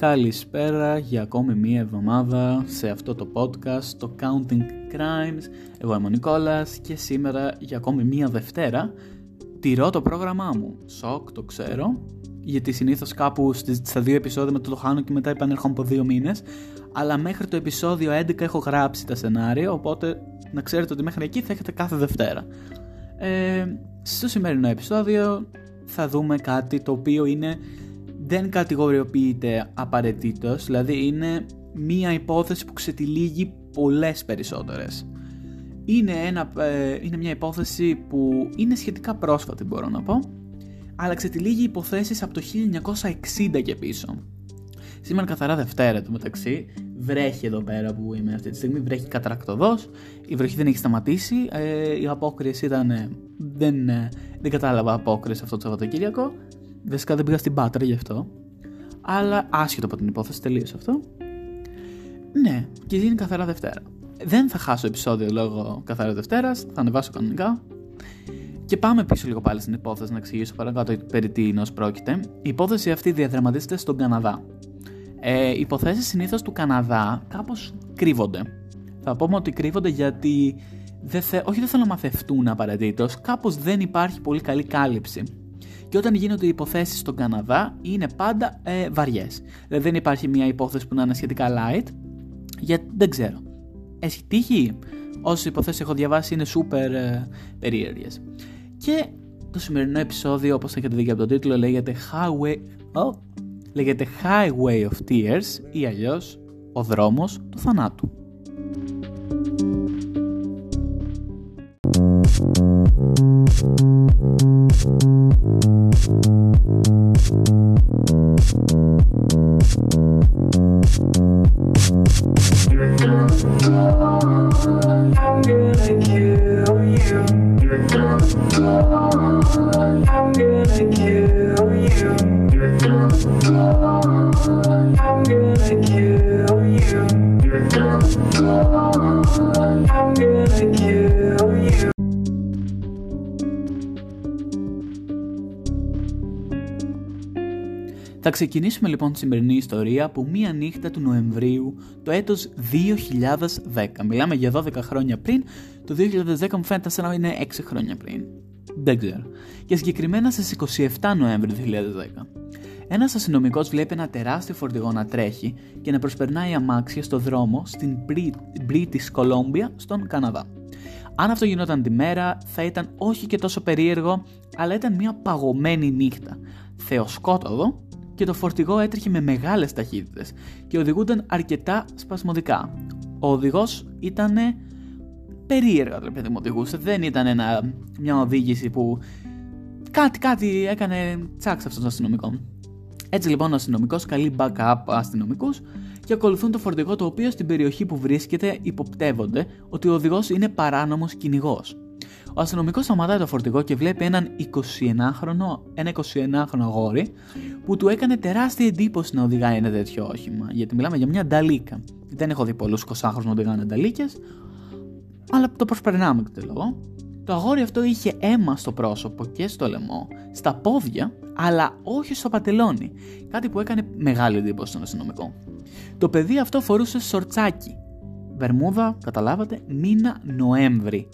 Καλησπέρα για ακόμη μία εβδομάδα σε αυτό το podcast, το Counting Crimes. Εγώ είμαι ο Νικόλας και σήμερα για ακόμη μία Δευτέρα τηρώ το πρόγραμμά μου. Σοκ, το ξέρω, γιατί συνήθως κάπου στα δύο επεισόδια με το χάνω και μετά επανέρχομαι από δύο μήνες, αλλά μέχρι το επεισόδιο 11 έχω γράψει τα σενάρια, οπότε να ξέρετε ότι μέχρι εκεί θα έχετε κάθε Δευτέρα. Ε, στο σημερινό επεισόδιο θα δούμε κάτι το οποίο είναι δεν κατηγοριοποιείται απαραίτητος, δηλαδή είναι μία υπόθεση που ξετυλίγει πολλές περισσότερες. Είναι, ένα, ε, είναι μια υπόθεση που είναι σχετικά πρόσφατη μπορώ να πω, αλλά ξετυλίγει υποθέσεις από το 1960 και πίσω. Σήμερα καθαρά Δευτέρα του μεταξύ, βρέχει εδώ πέρα που είμαι αυτή τη στιγμή, βρέχει κατρακτοδός, η βροχή δεν έχει σταματήσει, ε, η απόκριση ήταν, δεν, ε, δεν κατάλαβα απόκριση αυτό το Σαββατοκύριακο, Βασικά δεν πήγα στην Πάτρα γι' αυτό. Αλλά άσχετο από την υπόθεση, τελείωσε αυτό. Ναι, και είναι καθαρά Δευτέρα. Δεν θα χάσω επεισόδιο λόγω καθαρά Δευτέρας, θα ανεβάσω κανονικά. Και πάμε πίσω λίγο πάλι στην υπόθεση να εξηγήσω παρακάτω περί τίνος πρόκειται. Η υπόθεση αυτή διαδραματίζεται στον Καναδά. Ε, οι υποθέσεις συνήθως του Καναδά κάπως κρύβονται. Θα πούμε ότι κρύβονται γιατί δεν θε, όχι δεν θέλουν να μαθευτούν απαραίτητος, κάπως δεν υπάρχει πολύ καλή κάλυψη και όταν γίνονται υποθέσεις στον Καναδά είναι πάντα ε, βαριές. Δηλαδή δεν υπάρχει μια υπόθεση που να είναι σχετικά light, γιατί δεν ξέρω. Έχει τύχει; Όσες υποθέσεις έχω διαβάσει είναι super ε, περίεργες. Και το σημερινό επεισόδιο, όπως έχετε δει και από τον τίτλο, λέγεται Highway, oh, λέγεται Highway of Tears ή αλλιώς Ο δρόμος του θανάτου. Thank you. Θα ξεκινήσουμε λοιπόν τη σημερινή ιστορία από μία νύχτα του Νοεμβρίου το έτος 2010. Μιλάμε για 12 χρόνια πριν, το 2010 μου φαίνεται σαν να είναι 6 χρόνια πριν. Δεν ξέρω. Και συγκεκριμένα στις 27 Νοέμβρη 2010. Ένας αστυνομικός βλέπει ένα τεράστιο φορτηγό να τρέχει και να προσπερνάει αμάξια στο δρόμο στην British Columbia στον Καναδά. Αν αυτό γινόταν τη μέρα, θα ήταν όχι και τόσο περίεργο, αλλά ήταν μια παγωμένη νύχτα. Θεοσκότοδο και το φορτηγό έτρεχε με μεγάλες ταχύτητες και οδηγούνταν αρκετά σπασμωδικά. Ο οδηγός ήταν περίεργα, το παιδί μου οδηγούσε. Δεν ήταν ένα, μια οδήγηση που κάτι, κάτι έκανε τσάξ αυτόν τον αστυνομικό. Έτσι λοιπόν ο αστυνομικός καλεί backup αστυνομικούς και ακολουθούν το φορτηγό το οποίο στην περιοχή που βρίσκεται υποπτεύονται ότι ο οδηγός είναι παράνομος κυνηγός. Ο αστυνομικός σταματάει το φορτηγό και βλέπει έναν 29χρονο, ένα 29χρονο αγόρι που του έκανε τεράστια εντύπωση να οδηγάει ένα τέτοιο όχημα. Γιατί μιλάμε για μια νταλίκα. Δεν έχω δει πολλούς 20χρονου να οδηγάνε νταλίκες, αλλά το προσπερνάμε και το λόγο. Το αγόρι αυτό είχε αίμα στο πρόσωπο και στο λαιμό, στα πόδια, αλλά όχι στο πατελόνι. Κάτι που έκανε μεγάλη εντύπωση στον αστυνομικό. Το παιδί αυτό φορούσε σορτσάκι. Βερμούδα, καταλάβατε, μήνα Νοέμβρη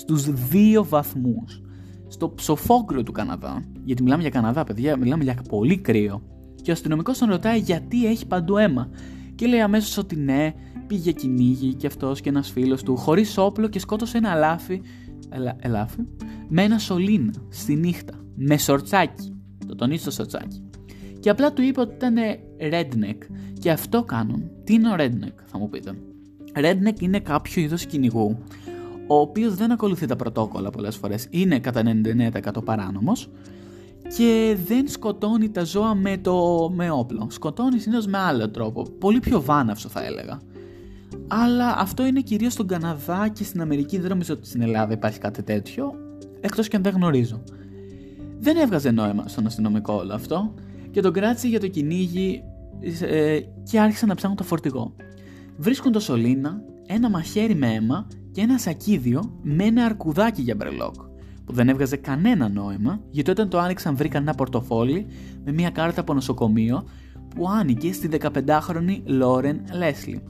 στους δύο βαθμούς. Στο ψοφόκριο του Καναδά, γιατί μιλάμε για Καναδά παιδιά, μιλάμε για πολύ κρύο. Και ο αστυνομικός τον ρωτάει γιατί έχει παντού αίμα. Και λέει αμέσως ότι ναι, πήγε κυνήγι και αυτός και ένας φίλος του, χωρίς όπλο και σκότωσε ένα ελάφι, ελα, ελάφι με ένα σωλήνα στη νύχτα. Με σορτσάκι. Το τονίζει το σορτσάκι. Και απλά του είπε ότι ήταν redneck. Και αυτό κάνουν. Τι είναι ο redneck, θα μου πείτε. Redneck είναι κάποιο είδος κυνηγού ο οποίος δεν ακολουθεί τα πρωτόκολλα πολλές φορές. Είναι κατά 99% παράνομος και δεν σκοτώνει τα ζώα με, το, με όπλο. Σκοτώνει συνήθως με άλλο τρόπο. Πολύ πιο βάναυσο θα έλεγα. Αλλά αυτό είναι κυρίως στον Καναδά και στην Αμερική. Δεν νομίζω ότι στην Ελλάδα υπάρχει κάτι τέτοιο. Εκτός και αν δεν γνωρίζω. Δεν έβγαζε νόημα στον αστυνομικό όλο αυτό και τον κράτησε για το κυνήγι ε, και άρχισαν να ψάχνουν το φορτηγό. Βρίσκουν το σωλήνα, ένα μαχαίρι με αίμα και ένα σακίδιο με ένα αρκουδάκι για μπρελόκ, που δεν έβγαζε κανένα νόημα, γιατί όταν το άνοιξαν βρήκαν ένα πορτοφόλι με μια κάρτα από νοσοκομείο που άνοιγε στη 15χρονη Λόρεν Λέσλι.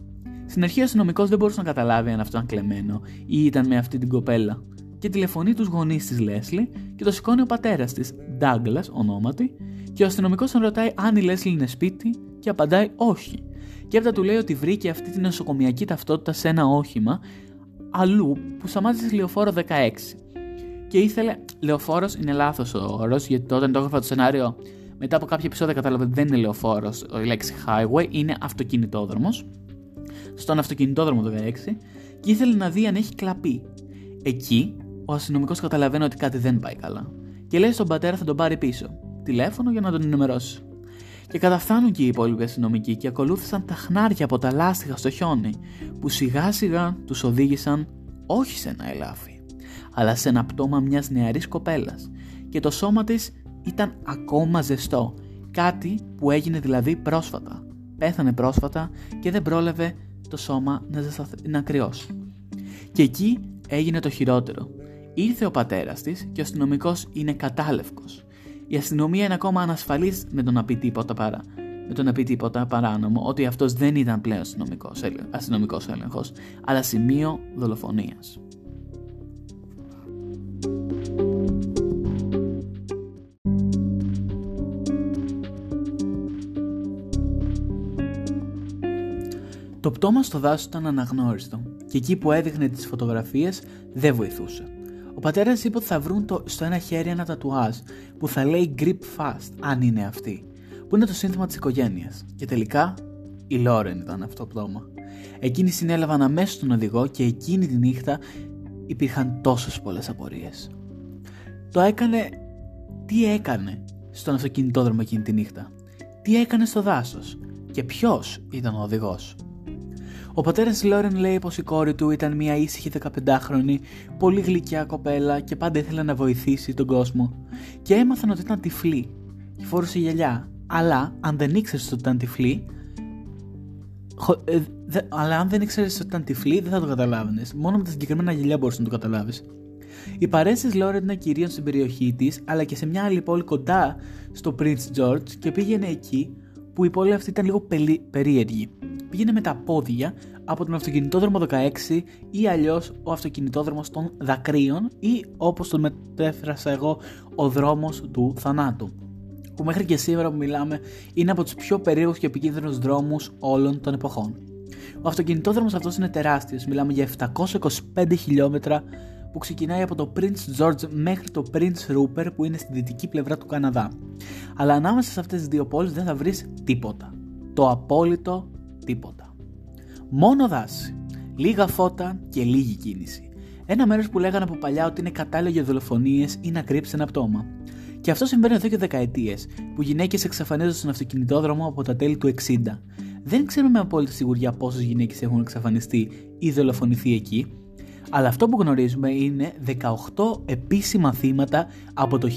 Στην αρχή ο αστυνομικός δεν μπορούσε να καταλάβει αν αυτό ήταν κλεμμένο ή ήταν με αυτή την κοπέλα. Και τηλεφωνεί τους γονείς της Λέσλι και το σηκώνει ο πατέρας της, Ντάγκλας ονόματι, και ο αστυνομικός τον ρωτάει αν η Λέσλι είναι σπίτι και απαντάει όχι. Και έπειτα του λέει ότι βρήκε αυτή την νοσοκομιακή ταυτότητα σε ένα όχημα αλλού που σταμάτησε στη λεωφόρο 16. Και ήθελε. Λεωφόρος είναι λάθος ο όρος, γιατί όταν το έγραφα το σενάριο, μετά από κάποια επεισόδια κατάλαβε ότι δεν είναι λεωφόρος η λέξη highway, είναι αυτοκινητόδρομος. Στον αυτοκινητόδρομο 16 και ήθελε να δει αν έχει κλαπεί. Εκεί ο αστυνομικός καταλαβαίνει ότι κάτι δεν πάει καλά και λέει στον πατέρα θα τον πάρει πίσω. Τηλέφωνο για να τον ενημερώσει. Και καταφθάνουν και οι υπόλοιποι αστυνομικοί και ακολούθησαν τα χνάρια από τα λάστιχα στο χιόνι, που σιγά σιγά τους οδήγησαν όχι σε ένα ελάφι, αλλά σε ένα πτώμα μιας νεαρής κοπέλας. Και το σώμα της ήταν ακόμα ζεστό, κάτι που έγινε δηλαδή πρόσφατα. Πέθανε πρόσφατα και δεν πρόλαβε το σώμα να, ζεσταθ... να κρυώσει. Και εκεί έγινε το χειρότερο. Ήρθε ο πατέρας της και ο αστυνομικός είναι κατάλευκος. Η αστυνομία είναι ακόμα ανασφαλής με το να πει τίποτα παρά. Με το να πει τίποτα παράνομο ότι αυτός δεν ήταν πλέον αστυνομικός έλεγχος, αλλά σημείο δολοφονίας. Το πτώμα στο δάσος ήταν αναγνώριστο και εκεί που έδειχνε τις φωτογραφίες δεν βοηθούσε. Ο πατέρας είπε ότι θα βρουν το, στο ένα χέρι ένα τατουάζ που θα λέει grip fast, αν είναι αυτή, που είναι το σύνθημα της οικογένειας. Και τελικά η Λόρεν ήταν αυτό το πτώμα. Εκείνοι συνέλαβαν αμέσως τον οδηγό και εκείνη τη νύχτα υπήρχαν τόσες πολλές απορίες. Το έκανε. Τι έκανε στον αυτοκινητόδρομο εκείνη τη νύχτα; Τι έκανε στο δάσος; Και ποιος ήταν ο οδηγός; Ο πατέρας τη Λόρεν λέει πως η κόρη του ήταν μια ήσυχη 15χρονη, πολύ γλυκιά κοπέλα και πάντα ήθελε να βοηθήσει τον κόσμο. Και έμαθαν ότι ήταν τυφλή και φόρησε γυαλιά. Αλλά αν δεν ήξερες ότι ήταν τυφλή. Ε, αλλά αν δεν ήξερες ότι ήταν τυφλή, δεν θα το καταλάβαινες. Μόνο με τα συγκεκριμένα γυαλιά μπορούσε να το καταλάβεις. Η παρέση τη Λόρεν ήταν κυρίως στην περιοχή της, αλλά και σε μια άλλη πόλη κοντά στο Prince George και πήγαινε εκεί που η πόλη αυτή ήταν λίγο περίεργη πήγαινε με τα πόδια από τον αυτοκινητόδρομο 16 ή αλλιώς ο αυτοκινητόδρομος των δακρύων ή όπως τον μετέφρασα εγώ ο δρόμος του θανάτου που μέχρι και σήμερα που μιλάμε είναι από τους πιο περίεργους και επικίνδυνους δρόμους όλων των εποχών. Ο αυτοκινητόδρομος αυτός είναι τεράστιος, μιλάμε για 725 χιλιόμετρα που ξεκινάει από το Prince George μέχρι το Prince Rupert που είναι στη δυτική πλευρά του Καναδά. Αλλά ανάμεσα σε αυτές τις δύο πόλεις δεν θα βρεις τίποτα. Το απόλυτο τίποτα. Μόνο δάση, λίγα φώτα και λίγη κίνηση. Ένα μέρος που λέγανε από παλιά ότι είναι κατάλληλο για δολοφονίες ή να κρύψει ένα πτώμα. Και αυτό συμβαίνει εδώ και δεκαετίες, που γυναίκες εξαφανίζονται στον αυτοκινητόδρομο από τα τέλη του 60. Δεν ξέρουμε με απόλυτη σιγουριά πόσες γυναίκες έχουν εξαφανιστεί ή δολοφονηθεί εκεί, αλλά αυτό που γνωρίζουμε είναι 18 επίσημα θύματα από το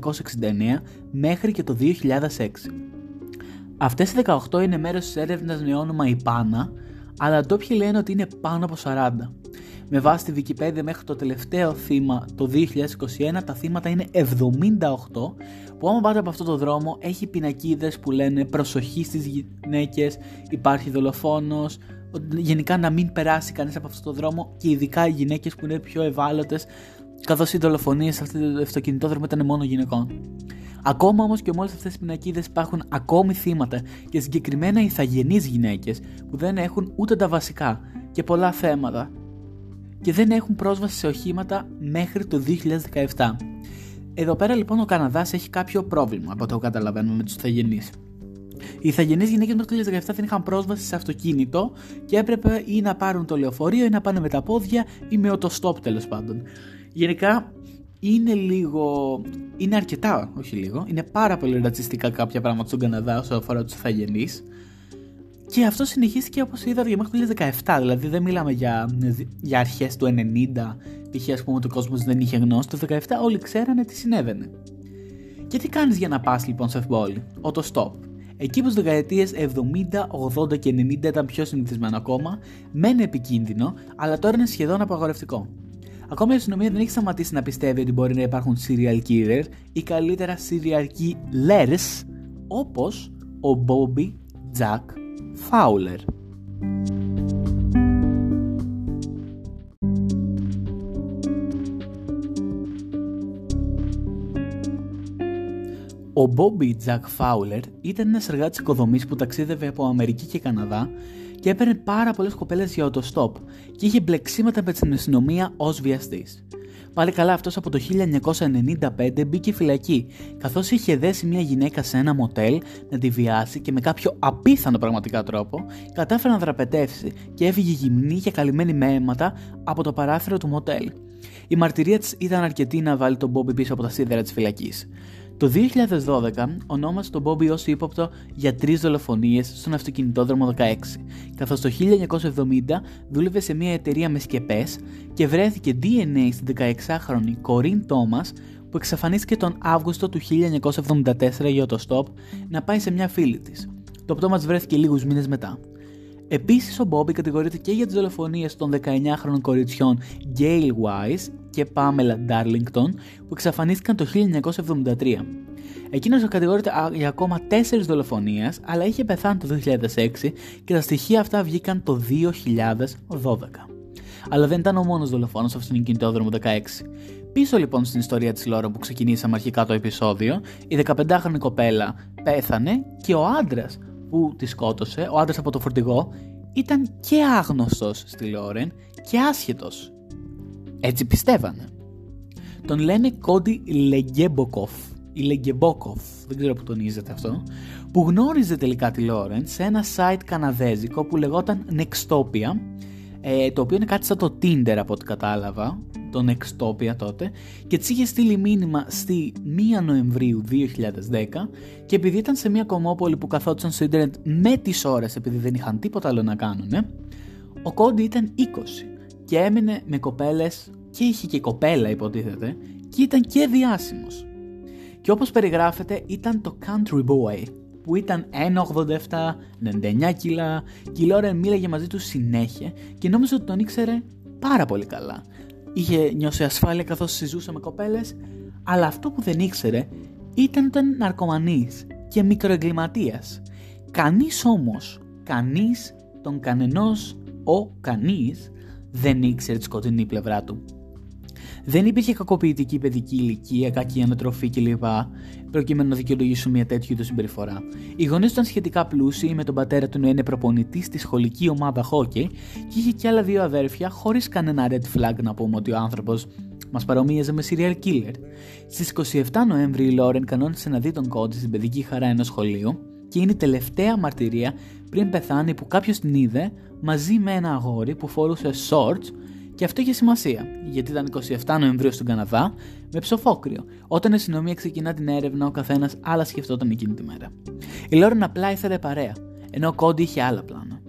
1969 μέχρι και το 2006. Αυτές οι 18 είναι μέρος της έρευνας με όνομα Ιπάνα, αλλά το όποιοι λένε ότι είναι πάνω από 40. Με βάση τη Wikipedia μέχρι το τελευταίο θύμα το 2021 τα θύματα είναι 78 που άμα πάτε από αυτό το δρόμο έχει πινακίδες που λένε προσοχή στις γυναίκες, υπάρχει δολοφόνος, γενικά να μην περάσει κανείς από αυτό το δρόμο και ειδικά οι γυναίκες που είναι πιο ευάλωτες καθώς οι δολοφονίες σε αυτό το αυτοκινητόδρομο ήταν μόνο γυναικών. Ακόμα όμως και με όλε αυτές τι πινακίδες υπάρχουν ακόμη θύματα και συγκεκριμένα ηθαγενείς γυναίκες που δεν έχουν ούτε τα βασικά και πολλά θέματα και δεν έχουν πρόσβαση σε οχήματα μέχρι το 2017. Εδώ πέρα λοιπόν ο Καναδάς έχει κάποιο πρόβλημα από το καταλαβαίνουμε με τους ηθαγενείς. Οι ηθαγενείς γυναίκες μέχρι το 2017 δεν είχαν πρόσβαση σε αυτοκίνητο και έπρεπε ή να πάρουν το λεωφορείο ή να πάνε με τα πόδια ή με οτοστόπ τέλος πάντων. Γενικά είναι λίγο. Είναι αρκετά, όχι λίγο. Είναι πάρα πολύ ρατσιστικά κάποια πράγματα στον Καναδά όσο αφορά τους ηθαγενείς. Και αυτό συνεχίστηκε όπως είδατε για μέχρι το 2017. Δηλαδή δεν μιλάμε για, για αρχές του 90, π.χ. ας πούμε ότι ο κόσμος δεν είχε γνώση. Το 2017 όλοι ξέρανε τι συνέβαινε. Και τι κάνεις για να πας λοιπόν σε πόλη, stop. Εκεί που στις δεκαετίες 70, 80 και 90 ήταν πιο συνηθισμένο ακόμα, μένει επικίνδυνο, αλλά τώρα είναι σχεδόν απαγορευτικό. Ακόμα η αστυνομία δεν έχει σταματήσει να πιστεύει ότι μπορεί να υπάρχουν serial killers ή καλύτερα serial killers όπως ο Bobby Jack Fowler. Ο Bobby Jack Fowler ήταν ένας εργάτης οικοδομής που ταξίδευε από Αμερική και Καναδά και έπαιρνε πάρα πολλές κοπέλες για οτοστόπ και είχε μπλεξίματα με την αστυνομία ως βιαστής. Πάλι καλά αυτός από το 1995 μπήκε φυλακή, καθώς είχε δέσει μια γυναίκα σε ένα μοτέλ να τη βιάσει και με κάποιο απίθανο πραγματικά τρόπο κατάφερε να δραπετεύσει και έφυγε γυμνή και καλυμμένη με αίματα από το παράθυρο του μοτέλ. Η μαρτυρία της ήταν αρκετή να βάλει τον Μπόμπι πίσω από τα σίδερα της φυλακής. Το 2012 ονόμασε τον Μπόμπι ως ύποπτο για τρεις δολοφονίες στον αυτοκινητόδρομο 16, καθώς το 1970 δούλευε σε μια εταιρεία με σκεπές και βρέθηκε DNA στην 16χρονη Κορίν Τόμας που εξαφανίστηκε τον Αύγουστο του 1974 για το stop να πάει σε μια φίλη της. Το πτώμα βρέθηκε λίγους μήνες μετά. Επίσης ο Μπόμπι κατηγορείται και για τις δολοφονίες των 19χρονων κοριτσιών Gail Wise και Pamela Darlington που εξαφανίστηκαν το 1973. Εκείνος κατηγορείται για ακόμα 4 δολοφονίες, αλλά είχε πεθάνει το 2006 και τα στοιχεία αυτά βγήκαν το 2012. Αλλά δεν ήταν ο μόνος δολοφόνος αυτόν τον κινητόδρομο 16. Πίσω λοιπόν στην ιστορία της Λόρα που ξεκινήσαμε αρχικά το επεισόδιο, η 15χρονη κοπέλα πέθανε και ο άντρας που τη σκότωσε, ο άντρας από το φορτηγό, ήταν και άγνωστος στη Λόρεν και άσχετος. Έτσι πιστεύανε. Τον λένε Cody Legebokoff ή Λεγκεμπόκοφ, δεν ξέρω που τονίζεται αυτό, που γνώριζε τελικά τη Λόρεν σε ένα site καναδέζικο που λεγόταν Nextopia, ε, το οποίο είναι κάτι σαν το Tinder από ό,τι κατάλαβα, το Nextopia τότε, και της είχε στείλει μήνυμα στη 1 Νοεμβρίου 2010 και επειδή ήταν σε μια κομμόπολη που καθόντουσαν στο ίντερνετ με τις ώρες επειδή δεν είχαν τίποτα άλλο να κάνουν, ο Κόντι ήταν 20 και έμεινε με κοπέλες και είχε και κοπέλα υποτίθεται και ήταν και διάσημος. Και όπως περιγράφεται ήταν το country boy που ήταν 1,87, 99 κιλά και η Λόρεν μίλαγε μαζί του συνέχεια και νόμιζε ότι τον ήξερε πάρα πολύ καλά. Είχε νιώσει ασφάλεια καθώς συζούσε με κοπέλες, αλλά αυτό που δεν ήξερε ήταν ότι ήταν ναρκωμανής και μικροεγκληματίας. Κανείς όμως, κανείς τον κανενός ο κανείς δεν ήξερε τη σκοτεινή πλευρά του. Δεν υπήρχε κακοποιητική παιδική ηλικία, κακή ανατροφή κλπ. προκειμένου να δικαιολογήσουν μια τέτοιου είδους συμπεριφορά. Οι γονείς ήταν σχετικά πλούσιοι, με τον πατέρα του να είναι προπονητής στη σχολική ομάδα χόκκι και είχε και άλλα δύο αδέρφια, χωρίς κανένα red flag να πούμε ότι ο άνθρωπος μας παρομοίαζε με serial killer. Στις 27 Νοέμβρη η Λόρεν κανόνισε να δει τον κόντι στην παιδική χαρά ενός σχολείου και είναι η τελευταία μαρτυρία πριν πεθάνει που κάποιος την είδε μαζί με ένα αγόρι που φορούσε shorts και αυτό είχε σημασία, γιατί ήταν 27 Νοεμβρίου στον Καναδά με ψοφόκριο, όταν η αστυνομία ξεκινά την έρευνα, ο καθένας άλλα σκεφτόταν εκείνη τη μέρα. Η Λόρεν απλά ήθελε παρέα, ενώ ο Κόντι είχε άλλα πλάνα.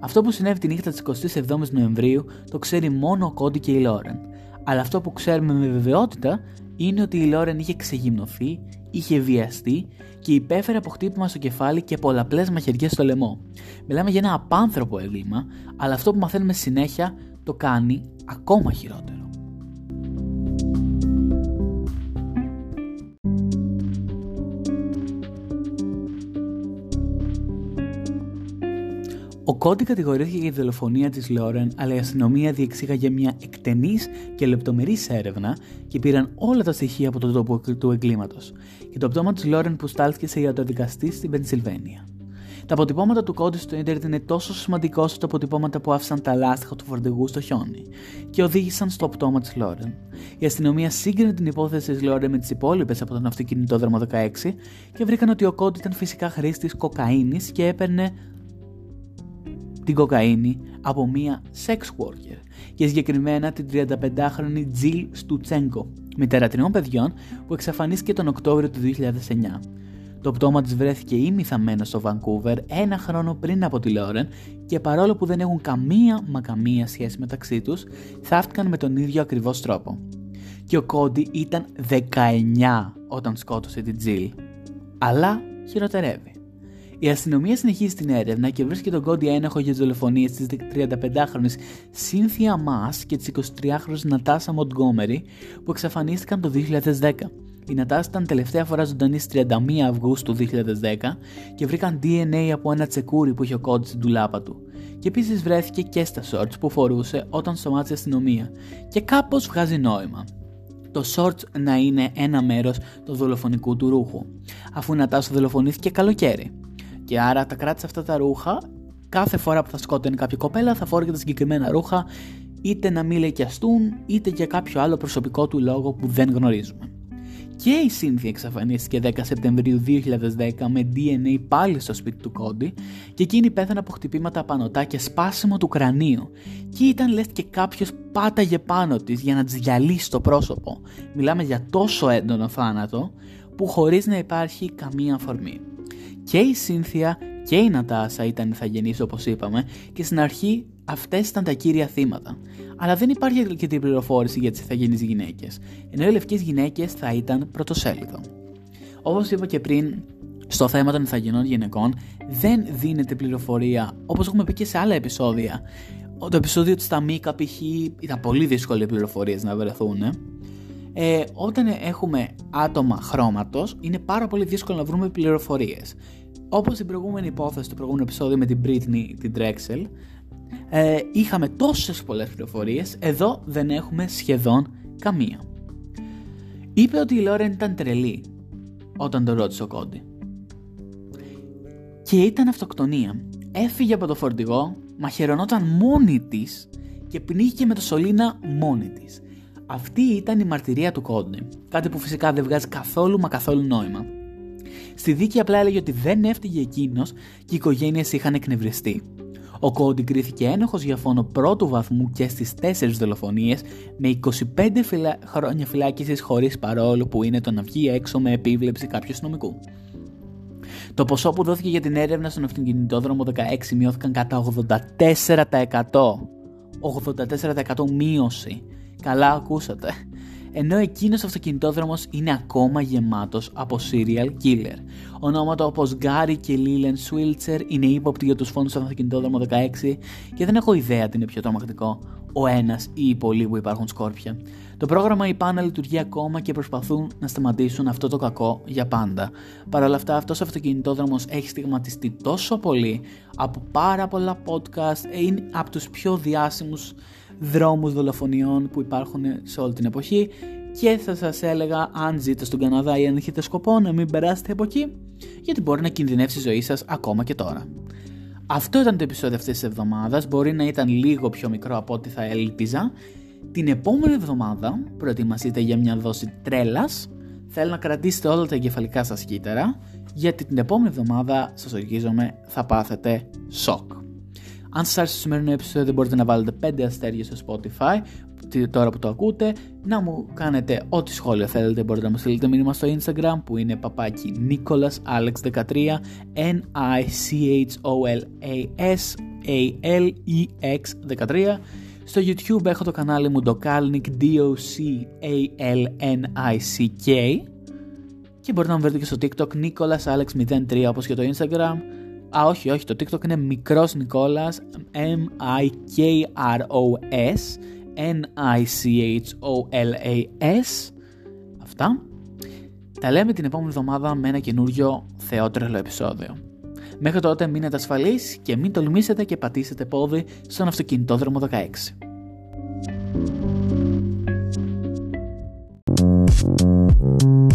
Αυτό που συνέβη τη νύχτα της 27η Νοεμβρίου το ξέρει μόνο ο Κόντι και η Λόρεν. Αλλά αυτό που ξέρουμε με βεβαιότητα είναι ότι η Λόρεν είχε ξεγυμνωθεί, είχε βιαστεί και υπέφερε από χτύπημα στο κεφάλι και πολλαπλές μαχαιριές στο λαιμό. Μιλάμε για ένα απάνθρωπο έγκλημα, αλλά αυτό που μαθαίνουμε συνέχεια το κάνει ακόμα χειρότερο. Ο Κόντι κατηγορήθηκε για τη δολοφονία της Λόρεν, αλλά η αστυνομία διεξήγαγε μια εκτενής και λεπτομερής έρευνα και πήραν όλα τα στοιχεία από το τόπο του εγκλήματος και το πτώμα της Λόρεν που στάλθηκε σε ιατροδικαστή στην Πενσιλβένια. Τα αποτυπώματα του κόντι στο ίντερνετ είναι τόσο σημαντικό όσο τα αποτυπώματα που άφησαν τα λάστιχα του φορτηγού στο χιόνι και οδήγησαν στο πτώμα της Λόρεν. Η αστυνομία σύγκρινε την υπόθεση της Λόρεν με τις υπόλοιπες από τον αυτοκινητόδρομο 16 και βρήκαν ότι ο κόντι ήταν φυσικά χρήστης κοκαίνης και έπαιρνε την κοκαίνη από μία sex worker και συγκεκριμένα την 35χρονη Jill Στουτσέγκο, μητέρα τριών παιδιών που εξαφανίστηκε τον Οκτώβριο του 2009. Το πτώμα της βρέθηκε ημιθαμένο στο Βανκούβερ ένα χρόνο πριν από τη Λόρεν και παρόλο που δεν έχουν καμία μα καμία σχέση μεταξύ τους, θαύτηκαν με τον ίδιο ακριβώς τρόπο. Και ο Κόντι ήταν 19 όταν σκότωσε την Τζιλ. Αλλά χειροτερεύει. Η αστυνομία συνεχίζει την έρευνα και βρίσκει τον Κόντι ένοχο για τις δολοφονίες της 35χρονη Σύνθια Μα και της 23χρονη Νατάσα Μοντγκόμερι που εξαφανίστηκαν το 2010. Η Νατάσα ήταν τελευταία φορά ζωντανής στι 31 Αυγούστου 2010 και βρήκαν DNA από ένα τσεκούρι που είχε ο κόντι στην τουλάπα του. Και επίσης βρέθηκε και στα shorts που φορούσε όταν σταμάτησε η αστυνομία. Και κάπως βγάζει νόημα. Το shorts να είναι ένα μέρος του δολοφονικού του ρούχου, αφού η Νατάσα δολοφονήθηκε καλοκαίρι. Και άρα τα κράτησε αυτά τα ρούχα κάθε φορά που θα σκότωνε κάποια κοπέλα θα φόρεγε τα συγκεκριμένα ρούχα είτε να μην λεκιαστούν είτε για κάποιο άλλο προσωπικό του λόγο που δεν γνωρίζουμε. Και η Σύνθια εξαφανίστηκε 10 Σεπτεμβρίου 2010 με DNA πάλι στο σπίτι του Κόντι και εκείνη πέθανε από χτυπήματα πανωτά και σπάσιμο του κρανίου και ήταν λες και κάποιος πάταγε πάνω της για να της διαλύσει το πρόσωπο. Μιλάμε για τόσο έντονο θάνατο που χωρίς να υπάρχει καμία αφορμή. Και η Σύνθια και η Νατάσα ήταν ηθαγενείς όπως είπαμε και στην αρχή αυτές ήταν τα κύρια θύματα. Αλλά δεν υπάρχει αρκετή πληροφόρηση για τις ηθαγενείς γυναίκες, ενώ οι λευκές γυναίκες θα ήταν πρωτοσέλιδο. Όπως είπα και πριν, στο θέμα των ηθαγενών γυναικών δεν δίνεται πληροφορία όπως έχουμε πει και σε άλλα επεισόδια. Το επεισόδιο της Ταμίκα π.χ. ήταν πολύ δύσκολο οι πληροφορίες να βρεθούν. Ε, όταν έχουμε άτομα χρώματος είναι πάρα πολύ δύσκολο να βρούμε πληροφορίες. Όπως στην προηγούμενη υπόθεση, το προηγούμενο επεισόδιο με την Britney, την Drexel, ε, είχαμε τόσες πολλές πληροφορίες, εδώ δεν έχουμε σχεδόν καμία. Είπε ότι η Λόρεν ήταν τρελή όταν το ρώτησε ο Κόντι. Και ήταν αυτοκτονία. Έφυγε από το φορτηγό, μαχαιρωνόταν μόνη της και πνίγηκε με το σωλήνα μόνη της. Αυτή ήταν η μαρτυρία του Κόντι. Κάτι που φυσικά δεν βγάζει καθόλου μα καθόλου νόημα. Στη δίκη απλά έλεγε ότι δεν έφτυγε εκείνος και οι οικογένειες είχαν εκνευριστεί. Ο Κόντι κρίθηκε ένοχος για φόνο πρώτου βαθμού και στις 4 δολοφονίες με 25 φυλα... χρόνια φυλάκισης χωρίς παρόλο που είναι το να βγει έξω με επίβλεψη κάποιου αστυνομικού. Το ποσό που δόθηκε για την έρευνα στον αυτοκινητόδρομο 16 μειώθηκαν κατά 84%. 84% μείωση. Καλά ακούσατε ενώ εκείνος ο αυτοκινητόδρομος είναι ακόμα γεμάτος από serial killer. Ονόματα όπως Γκάρι και Λίλεν Σουίλτσερ είναι ύποπτοι για τους φόνους στον αυτοκινητόδρομο 16 και δεν έχω ιδέα τι είναι πιο τρομακτικό, ο ένας ή οι πολλοί που υπάρχουν σκόρπια. Το πρόγραμμα ΙΠΑΝΑ λειτουργεί ακόμα και προσπαθούν να σταματήσουν αυτό το κακό για πάντα. Παρ' όλα αυτά, αυτός ο αυτοκινητόδρομος έχει στιγματιστεί τόσο πολύ από πάρα πολλά podcast, είναι από τους πιο διάσημους δρόμους δολοφονιών που υπάρχουν σε όλη την εποχή και θα σας έλεγα αν ζείτε στον Καναδά ή αν έχετε σκοπό να μην περάσετε από εκεί γιατί μπορεί να κινδυνεύσει η ζωή σας ακόμα και τώρα. Αυτό ήταν το επεισόδιο αυτής της εβδομάδας, μπορεί να ήταν λίγο πιο μικρό από ό,τι θα έλπιζα. Την επόμενη εβδομάδα προετοιμαστείτε για μια δόση τρέλας, θέλω να κρατήσετε όλα τα εγκεφαλικά σας κύτταρα γιατί την επόμενη εβδομάδα σας ορκίζομαι θα πάθετε σοκ. Αν σας άρεσε το σημερινό επεισόδιο μπορείτε να βάλετε 5 αστέρια στο Spotify τώρα που το ακούτε. Να μου κάνετε ό,τι σχόλιο θέλετε. Μπορείτε να μου στείλετε μήνυμα στο Instagram που είναι παπάκι Nicholas Alex 13 N-I-C-H-O-L-A-S A-L-E-X 13 στο YouTube έχω το κανάλι μου Dokalnik D-O-C-A-L-N-I-C-K και μπορείτε να μου βρείτε και στο TikTok Nicholas Alex 03 όπως και το Instagram Α, όχι, όχι, το TikTok είναι μικρός Νικόλας, M-I-K-R-O-S, N-I-C-H-O-L-A-S. Αυτά. Τα λέμε την επόμενη εβδομάδα με ένα καινούριο θεότρελο επεισόδιο. Μέχρι τότε μείνετε ασφαλείς και μην τολμήσετε και πατήσετε πόδι στον αυτοκινητόδρομο 16.